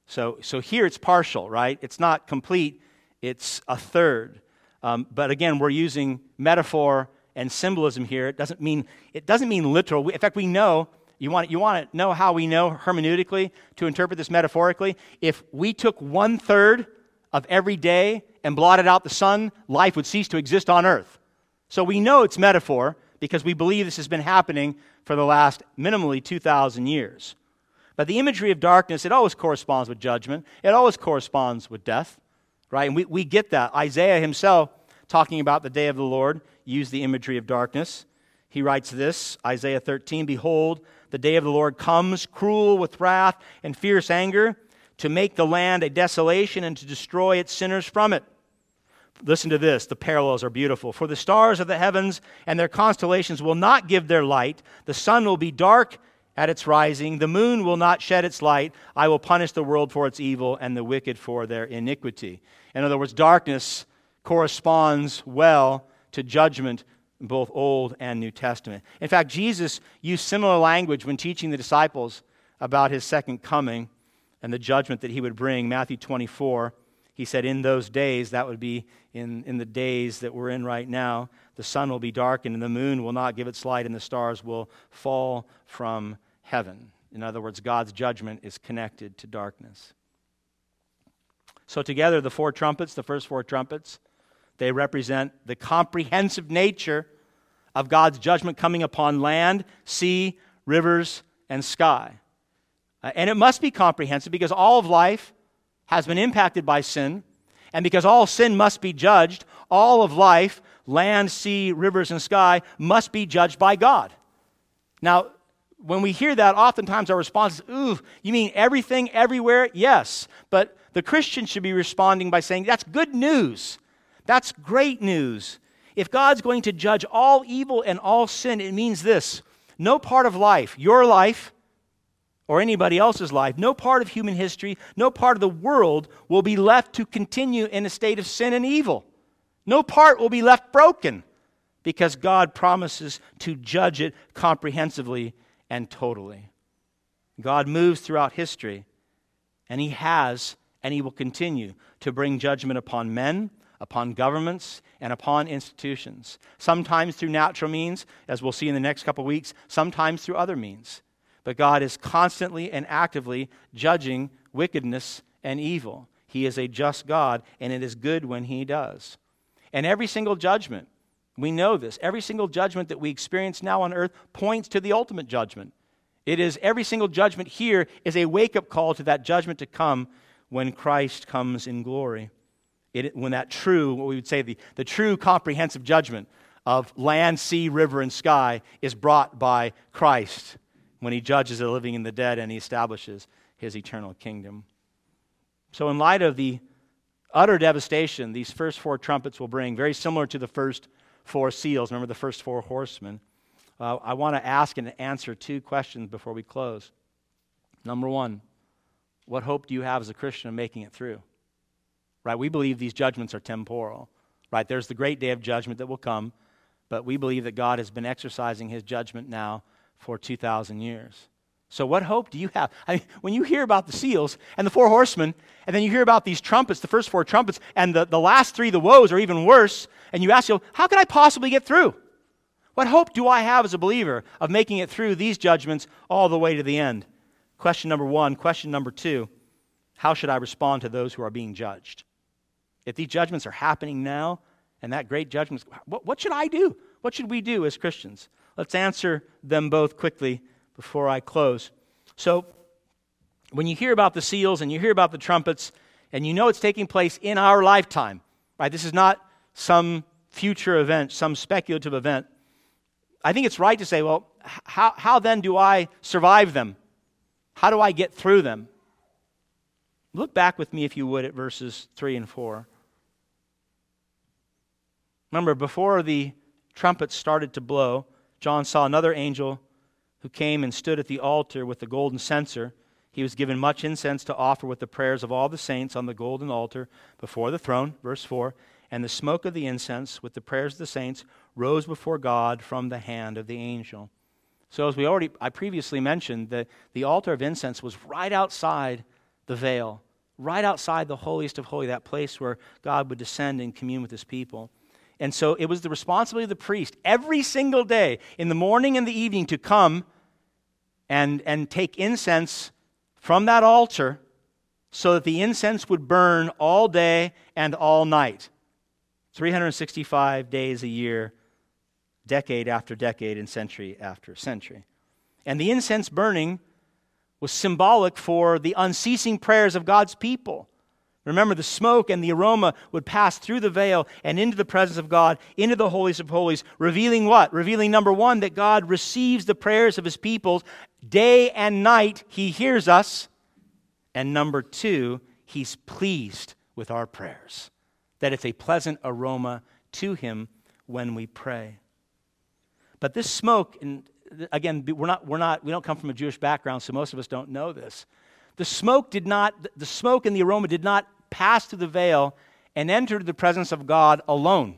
So, so here it's partial, right? It's not complete, it's a third. Um, but again, we're using metaphor and symbolism here. It doesn't mean, it doesn't mean literal. In fact, we know you want, you want to know how we know hermeneutically to interpret this metaphorically? If we took one third of every day and blotted out the sun, life would cease to exist on earth. So we know it's metaphor because we believe this has been happening for the last minimally 2,000 years. But the imagery of darkness, it always corresponds with judgment, it always corresponds with death, right? And we, we get that. Isaiah himself, talking about the day of the Lord, used the imagery of darkness. He writes this Isaiah 13 Behold, the day of the Lord comes, cruel with wrath and fierce anger, to make the land a desolation and to destroy its sinners from it. Listen to this. The parallels are beautiful. For the stars of the heavens and their constellations will not give their light. The sun will be dark at its rising. The moon will not shed its light. I will punish the world for its evil and the wicked for their iniquity. In other words, darkness corresponds well to judgment both Old and New Testament. In fact, Jesus used similar language when teaching the disciples about his second coming and the judgment that he would bring. Matthew 24, He said, In those days, that would be in, in the days that we're in right now, the sun will be darkened, and the moon will not give its light, and the stars will fall from heaven. In other words, God's judgment is connected to darkness. So, together, the four trumpets, the first four trumpets, they represent the comprehensive nature of God's judgment coming upon land, sea, rivers, and sky. Uh, and it must be comprehensive because all of life has been impacted by sin, and because all sin must be judged, all of life, land, sea, rivers, and sky, must be judged by God. Now, when we hear that, oftentimes our response is, Ooh, you mean everything, everywhere? Yes. But the Christian should be responding by saying, That's good news. That's great news. If God's going to judge all evil and all sin, it means this no part of life, your life, or anybody else's life, no part of human history, no part of the world will be left to continue in a state of sin and evil. No part will be left broken because God promises to judge it comprehensively and totally. God moves throughout history, and He has and He will continue to bring judgment upon men, upon governments, and upon institutions. Sometimes through natural means, as we'll see in the next couple weeks, sometimes through other means. But God is constantly and actively judging wickedness and evil. He is a just God, and it is good when He does. And every single judgment, we know this, every single judgment that we experience now on earth points to the ultimate judgment. It is every single judgment here is a wake up call to that judgment to come when Christ comes in glory. It, when that true, what we would say, the, the true comprehensive judgment of land, sea, river, and sky is brought by Christ when he judges the living and the dead and he establishes his eternal kingdom. So, in light of the utter devastation these first four trumpets will bring, very similar to the first four seals, remember the first four horsemen, uh, I want to ask and answer two questions before we close. Number one, what hope do you have as a Christian of making it through? Right? We believe these judgments are temporal. Right? There's the great day of judgment that will come, but we believe that God has been exercising his judgment now for 2,000 years. So, what hope do you have? I mean, when you hear about the seals and the four horsemen, and then you hear about these trumpets, the first four trumpets, and the, the last three, the woes, are even worse, and you ask yourself, how can I possibly get through? What hope do I have as a believer of making it through these judgments all the way to the end? Question number one. Question number two how should I respond to those who are being judged? If these judgments are happening now, and that great judgment, what, what should I do? What should we do as Christians? Let's answer them both quickly before I close. So, when you hear about the seals and you hear about the trumpets, and you know it's taking place in our lifetime, right? This is not some future event, some speculative event. I think it's right to say, well, how, how then do I survive them? How do I get through them? Look back with me, if you would, at verses 3 and 4. Remember, before the trumpets started to blow, John saw another angel who came and stood at the altar with the golden censer. He was given much incense to offer with the prayers of all the saints on the golden altar before the throne. Verse 4 And the smoke of the incense with the prayers of the saints rose before God from the hand of the angel. So, as we already, I previously mentioned, that the altar of incense was right outside the veil, right outside the holiest of holy, that place where God would descend and commune with his people. And so it was the responsibility of the priest every single day, in the morning and the evening, to come and, and take incense from that altar so that the incense would burn all day and all night. 365 days a year, decade after decade, and century after century. And the incense burning was symbolic for the unceasing prayers of God's people. Remember, the smoke and the aroma would pass through the veil and into the presence of God, into the holiest of holies, revealing what? Revealing, number one, that God receives the prayers of his people day and night. He hears us. And number two, he's pleased with our prayers, that it's a pleasant aroma to him when we pray. But this smoke, and again, we're not, we're not, we don't come from a Jewish background, so most of us don't know this. The smoke did not, the smoke and the aroma did not pass through the veil and enter the presence of God alone.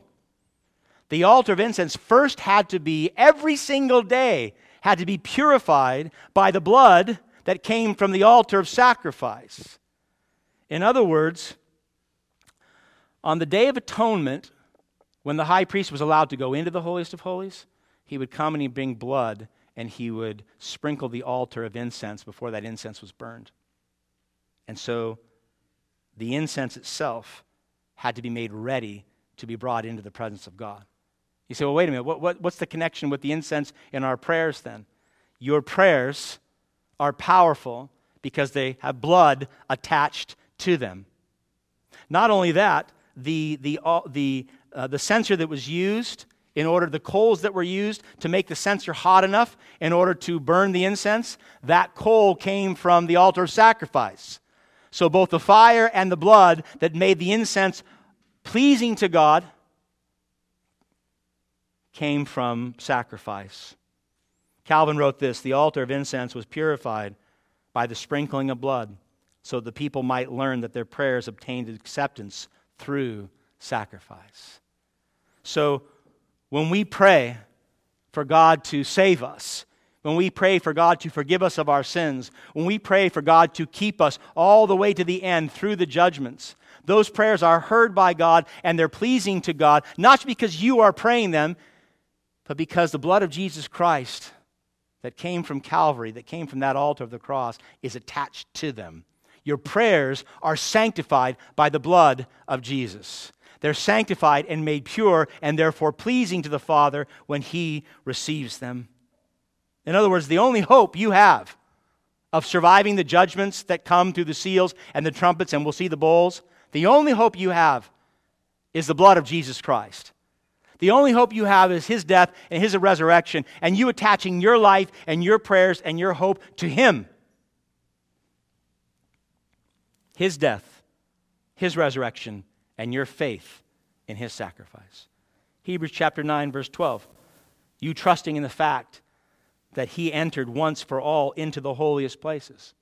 The altar of incense first had to be, every single day, had to be purified by the blood that came from the altar of sacrifice. In other words, On the Day of Atonement, when the high priest was allowed to go into the holiest of holies, he would come and he'd bring blood and he would sprinkle the altar of incense before that incense was burned. And so the incense itself had to be made ready to be brought into the presence of God. You say, well, wait a minute, what, what, what's the connection with the incense in our prayers then? Your prayers are powerful because they have blood attached to them. Not only that, the, the, uh, the, uh, the censer that was used in order, the coals that were used to make the censer hot enough in order to burn the incense, that coal came from the altar of sacrifice. So both the fire and the blood that made the incense pleasing to God came from sacrifice. Calvin wrote this The altar of incense was purified by the sprinkling of blood, so the people might learn that their prayers obtained acceptance through sacrifice. So when we pray for God to save us, when we pray for God to forgive us of our sins, when we pray for God to keep us all the way to the end through the judgments, those prayers are heard by God and they're pleasing to God, not because you are praying them, but because the blood of Jesus Christ that came from Calvary, that came from that altar of the cross, is attached to them. Your prayers are sanctified by the blood of Jesus. They're sanctified and made pure and therefore pleasing to the Father when He receives them. In other words, the only hope you have of surviving the judgments that come through the seals and the trumpets, and we'll see the bowls, the only hope you have is the blood of Jesus Christ. The only hope you have is his death and his resurrection, and you attaching your life and your prayers and your hope to him. His death, his resurrection, and your faith in his sacrifice. Hebrews chapter 9, verse 12. You trusting in the fact that he entered once for all into the holiest places,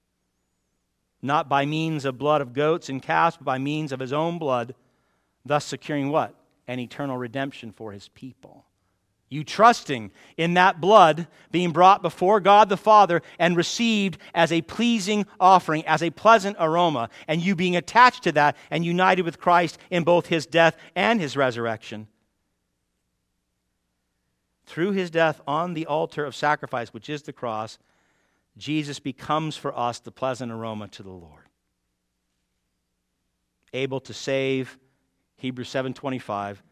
not by means of blood of goats and calves, but by means of his own blood, thus securing what? An eternal redemption for his people. You trusting in that blood being brought before God the Father and received as a pleasing offering, as a pleasant aroma, and you being attached to that and united with Christ in both his death and his resurrection. Through his death on the altar of sacrifice, which is the cross, Jesus becomes for us the pleasant aroma to the Lord. Able to save Hebrews 7:25,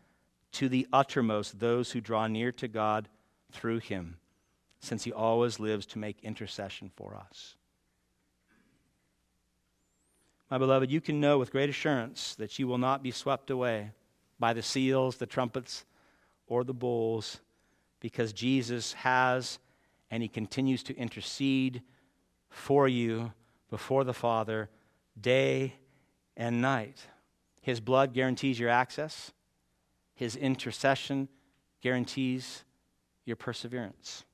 to the uttermost those who draw near to God through him, since he always lives to make intercession for us. My beloved, you can know with great assurance that you will not be swept away by the seals, the trumpets, or the bowls, because Jesus has and he continues to intercede for you before the Father day and night. His blood guarantees your access, His intercession guarantees your perseverance.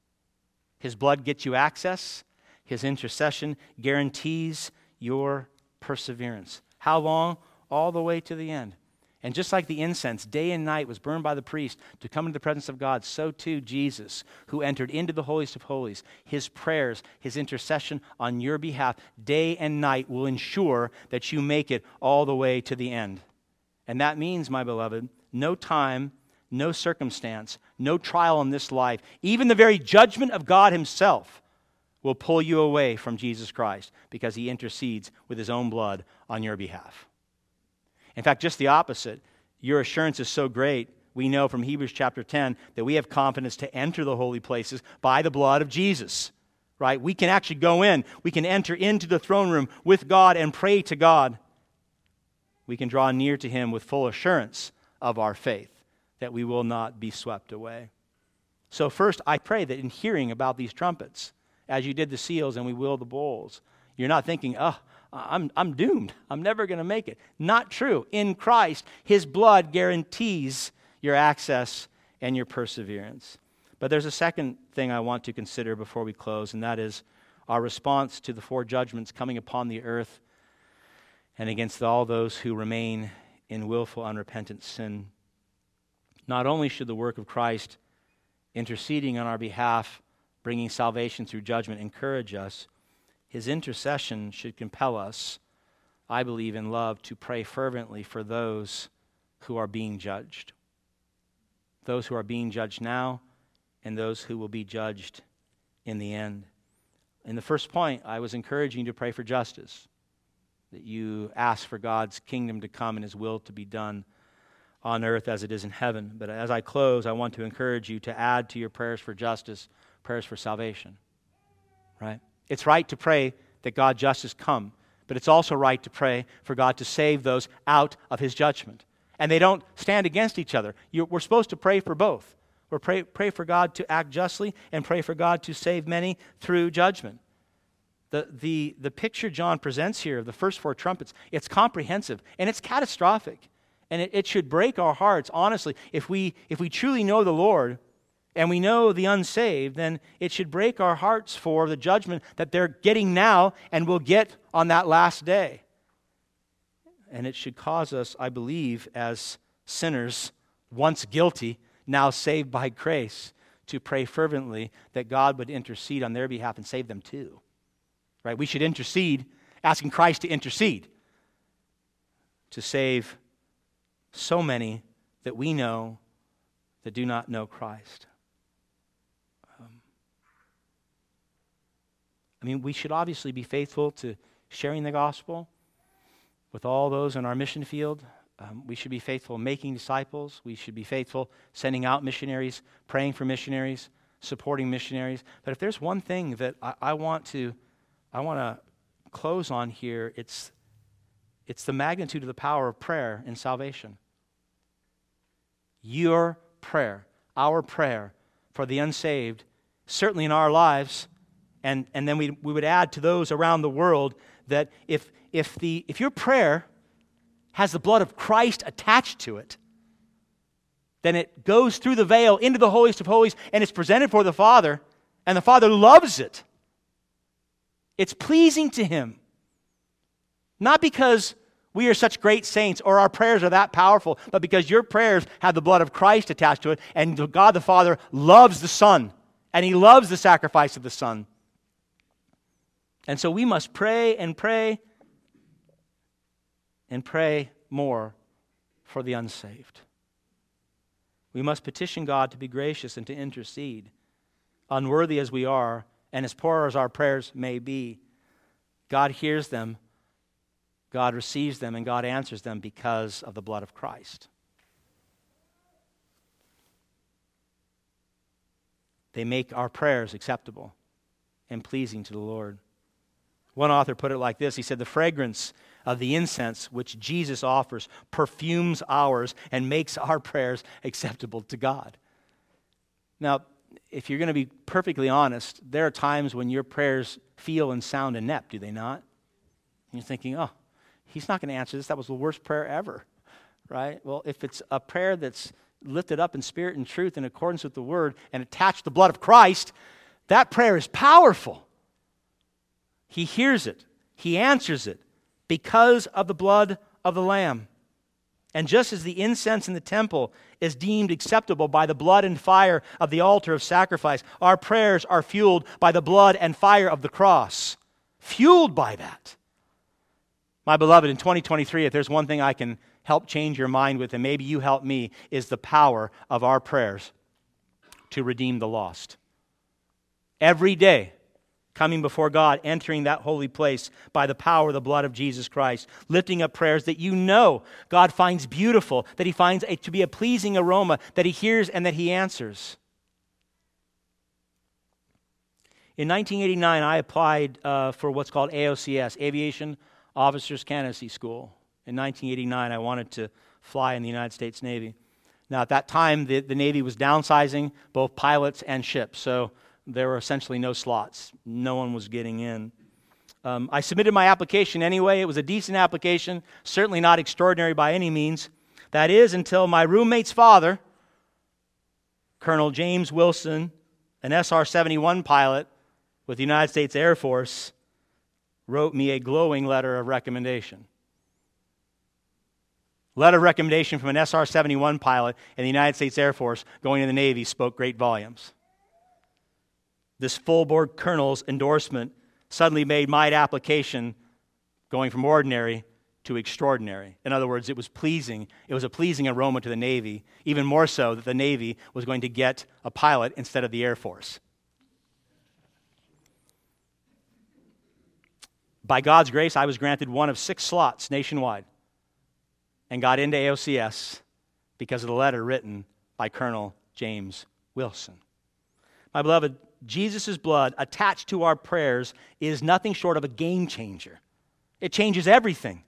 His blood gets you access, His intercession guarantees your perseverance. How long? All the way to the end. And just like the incense, day and night, was burned by the priest to come into the presence of God, so too Jesus, who entered into the holiest of holies, his prayers, his intercession on your behalf, day and night, will ensure that you make it all the way to the end. And that means, my beloved, no time, no circumstance, no trial in this life, even the very judgment of God Himself will pull you away from Jesus Christ because He intercedes with His own blood on your behalf. In fact, just the opposite. Your assurance is so great, we know from Hebrews chapter 10 that we have confidence to enter the holy places by the blood of Jesus. Right? We can actually go in, we can enter into the throne room with God and pray to God. We can draw near to Him with full assurance of our faith that we will not be swept away. So, first, I pray that in hearing about these trumpets, as you did the seals and we will the bowls, you're not thinking, oh, I'm, I'm doomed. I'm never going to make it. Not true. In Christ, His blood guarantees your access and your perseverance. But there's a second thing I want to consider before we close, and that is our response to the four judgments coming upon the earth and against all those who remain in willful, unrepentant sin. Not only should the work of Christ interceding on our behalf, bringing salvation through judgment, encourage us, his intercession should compel us, I believe, in love, to pray fervently for those who are being judged. Those who are being judged now and those who will be judged in the end. In the first point, I was encouraging you to pray for justice, that you ask for God's kingdom to come and his will to be done on earth as it is in heaven. But as I close, I want to encourage you to add to your prayers for justice prayers for salvation. Right? It's right to pray that God justice come, but it's also right to pray for God to save those out of his judgment. And they don't stand against each other. You're, we're supposed to pray for both. We're pray, pray for God to act justly and pray for God to save many through judgment. The, the, the picture John presents here of the first four trumpets, it's comprehensive and it's catastrophic. And it, it should break our hearts, honestly. If we, if we truly know the Lord and we know the unsaved, then it should break our hearts for the judgment that they're getting now and will get on that last day. And it should cause us, I believe, as sinners, once guilty, now saved by grace, to pray fervently that God would intercede on their behalf and save them too. Right? We should intercede, asking Christ to intercede to save so many that we know that do not know Christ. Um, I mean, we should obviously be faithful to sharing the gospel with all those in our mission field. Um, we should be faithful making disciples. We should be faithful sending out missionaries, praying for missionaries, supporting missionaries. But if there's one thing that I, I want to, I want to close on here, it's, it's the magnitude of the power of prayer in salvation. Your prayer, our prayer for the unsaved, certainly in our lives, and, and then we, we would add to those around the world that if, if, the, if your prayer has the blood of Christ attached to it, then it goes through the veil into the holiest of holies and it's presented for the Father, and the Father loves it. It's pleasing to Him. Not because we are such great saints or our prayers are that powerful, but because your prayers have the blood of Christ attached to it, and God the Father loves the Son, and He loves the sacrifice of the Son. And so we must pray and pray and pray more for the unsaved. We must petition God to be gracious and to intercede. Unworthy as we are, and as poor as our prayers may be, God hears them, God receives them, and God answers them because of the blood of Christ. They make our prayers acceptable and pleasing to the Lord. One author put it like this He said, The fragrance of the incense which Jesus offers perfumes ours and makes our prayers acceptable to God. Now, if you're going to be perfectly honest, there are times when your prayers feel and sound inept, do they not? And you're thinking, oh, he's not going to answer this. That was the worst prayer ever, right? Well, if it's a prayer that's lifted up in spirit and truth in accordance with the word and attached the blood of Christ, that prayer is powerful. He hears it, he answers it because of the blood of the Lamb. And just as the incense in the temple is deemed acceptable by the blood and fire of the altar of sacrifice, our prayers are fueled by the blood and fire of the cross. Fueled by that. My beloved, in 2023, if there's one thing I can help change your mind with, and maybe you help me, is the power of our prayers to redeem the lost. Every day, coming before God, entering that holy place by the power of the blood of Jesus Christ, lifting up prayers that you know God finds beautiful, that He finds to be a pleasing aroma, that He hears and that He answers. In 1989, I applied uh, for what's called AOCS, Aviation Officers Candidacy School. In 1989, I wanted to fly in the United States Navy. Now, at that time, the, the Navy was downsizing both pilots and ships, so there were essentially no slots. No one was getting in. Um, I submitted my application anyway. It was a decent application, certainly not extraordinary by any means. That is, until my roommate's father, Colonel James Wilson, an SR 71 pilot with the United States Air Force, wrote me a glowing letter of recommendation. Letter of recommendation from an SR 71 pilot in the United States Air Force going to the Navy spoke great volumes. This full board colonel's endorsement suddenly made my application, going from ordinary to extraordinary. In other words, it was pleasing. It was a pleasing aroma to the Navy, even more so that the Navy was going to get a pilot instead of the Air Force. By God's grace, I was granted one of six slots nationwide and got into AOCS because of the letter written by Colonel James Wilson. My beloved, Jesus' blood attached to our prayers is nothing short of a game changer. It changes everything.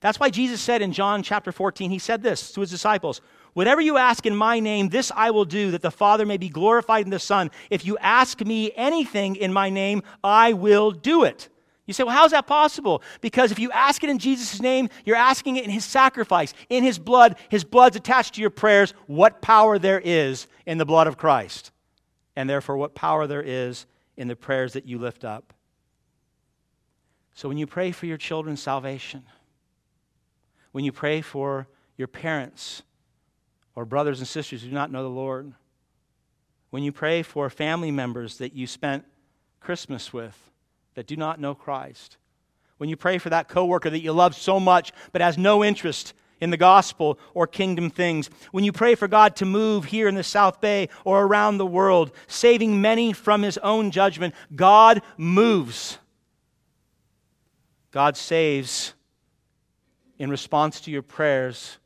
That's why Jesus said in John chapter 14, he said this to his disciples Whatever you ask in my name, this I will do, that the Father may be glorified in the Son. If you ask me anything in my name, I will do it. You say, well, how is that possible? Because if you ask it in Jesus' name, you're asking it in his sacrifice, in his blood. His blood's attached to your prayers. What power there is in the blood of Christ. And therefore, what power there is in the prayers that you lift up. So when you pray for your children's salvation, when you pray for your parents or brothers and sisters who do not know the Lord, when you pray for family members that you spent Christmas with that do not know Christ, when you pray for that coworker that you love so much but has no interest in the gospel or kingdom things, when you pray for God to move here in the South Bay or around the world, saving many from his own judgment, God moves. God saves in response to your prayers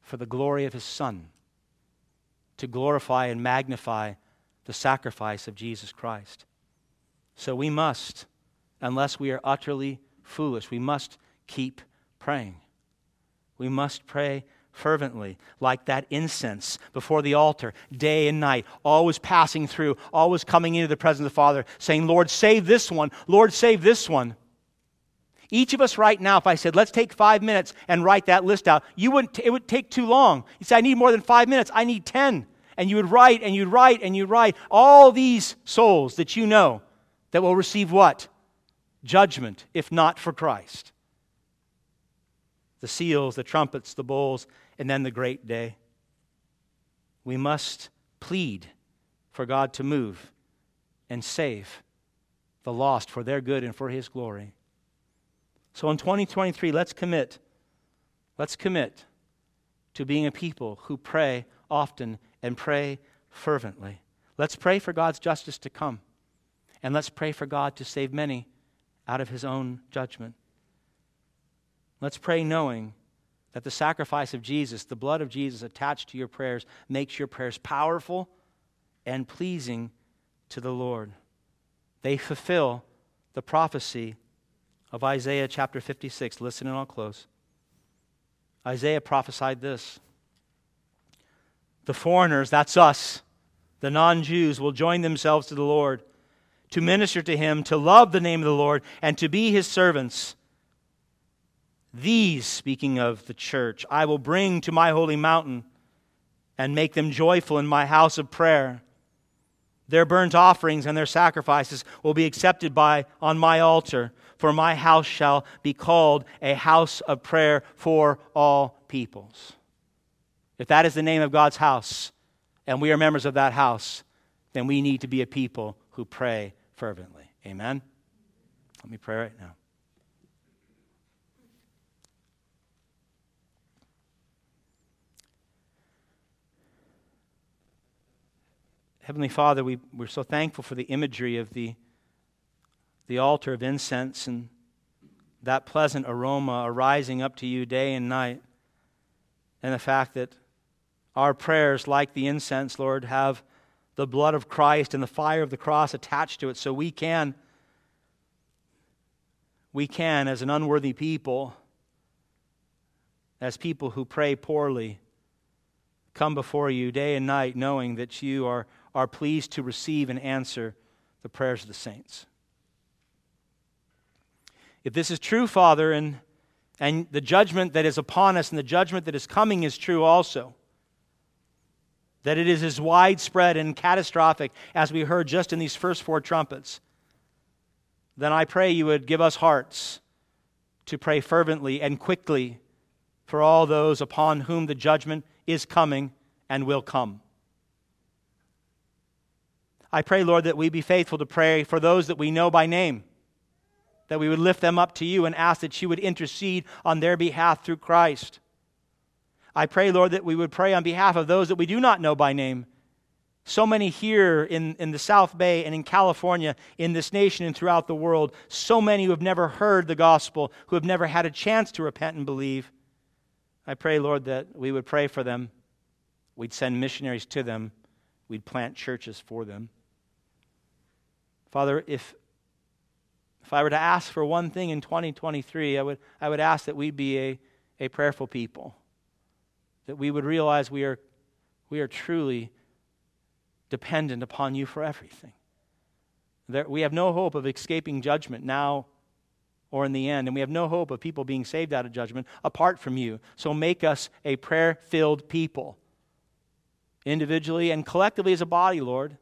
for the glory of His Son, to glorify and magnify the sacrifice of Jesus Christ. So we must, unless we are utterly foolish, we must keep praying. We must pray fervently, like that incense before the altar, day and night, always passing through, always coming into the presence of the Father, saying, Lord, save this one. Lord, save this one. Each of us right now, if I said, let's take five minutes and write that list out, you wouldn't, it would take too long. You say, I need more than five minutes. I need 10. And you would write and you'd write and you'd write all these souls that you know that will receive what? Judgment, if not for Christ. The seals, the trumpets, the bowls, and then the great day. We must plead for God to move and save the lost for their good and for His glory. So in 2023, let's commit. Let's commit to being a people who pray often and pray fervently. Let's pray for God's justice to come. And let's pray for God to save many out of his own judgment. Let's pray knowing that the sacrifice of Jesus, the blood of Jesus attached to your prayers, makes your prayers powerful and pleasing to the Lord. They fulfill the prophecy of Isaiah chapter 56. Listen and I'll close. Isaiah prophesied this The foreigners, that's us, the non Jews, will join themselves to the Lord to minister to him, to love the name of the Lord, and to be his servants. These, speaking of the church, I will bring to my holy mountain and make them joyful in my house of prayer. Their burnt offerings and their sacrifices will be accepted by on my altar for my house shall be called a house of prayer for all peoples. If that is the name of God's house, and we are members of that house, then we need to be a people who pray fervently. Amen? Let me pray right now. Heavenly Father, we, we're so thankful for the imagery of the the altar of incense and that pleasant aroma arising up to you day and night. And the fact that our prayers, like the incense, Lord, have the blood of Christ and the fire of the cross attached to it, so we can, we can, as an unworthy people, as people who pray poorly, come before you day and night knowing that you are, are pleased to receive and answer the prayers of the saints. If this is true, Father, and, and the judgment that is upon us and the judgment that is coming is true also, that it is as widespread and catastrophic as we heard just in these first four trumpets, then I pray you would give us hearts to pray fervently and quickly for all those upon whom the judgment is coming and will come. I pray, Lord, that we be faithful to pray for those that we know by name that we would lift them up to you and ask that you would intercede on their behalf through Christ. I pray, Lord, that we would pray on behalf of those that we do not know by name. So many here in, in the South Bay and in California, in this nation and throughout the world, so many who have never heard the gospel, who have never had a chance to repent and believe. I pray, Lord, that we would pray for them. We'd send missionaries to them. We'd plant churches for them. Father, if, if I were to ask for one thing in 2023, I would, I would ask that we be a, a prayerful people that we would realize we are, we are truly dependent upon you for everything. There, we have no hope of escaping judgment now or in the end, and we have no hope of people being saved out of judgment apart from you. So make us a prayer filled people, individually and collectively as a body, Lord.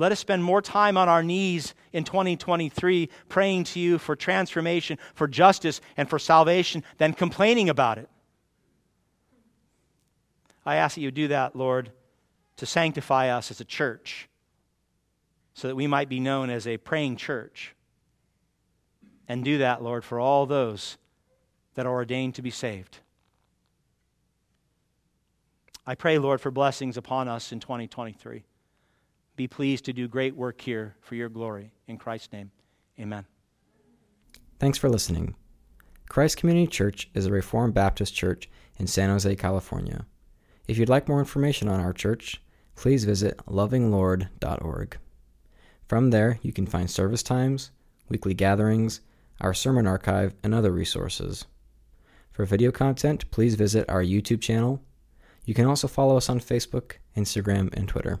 Let us spend more time on our knees in 2023 praying to you for transformation, for justice, and for salvation than complaining about it. I ask that you do that, Lord, to sanctify us as a church so that we might be known as a praying church. And do that, Lord, for all those that are ordained to be saved. I pray, Lord, for blessings upon us in 2023. Be pleased to do great work here for your glory. In Christ's name, amen. Thanks for listening. Christ Community Church is a Reformed Baptist church in San Jose, California. If you'd like more information on our church, please visit lovinglord.org. From there, you can find service times, weekly gatherings, our sermon archive, and other resources. For video content, please visit our YouTube channel. You can also follow us on Facebook, Instagram, and Twitter.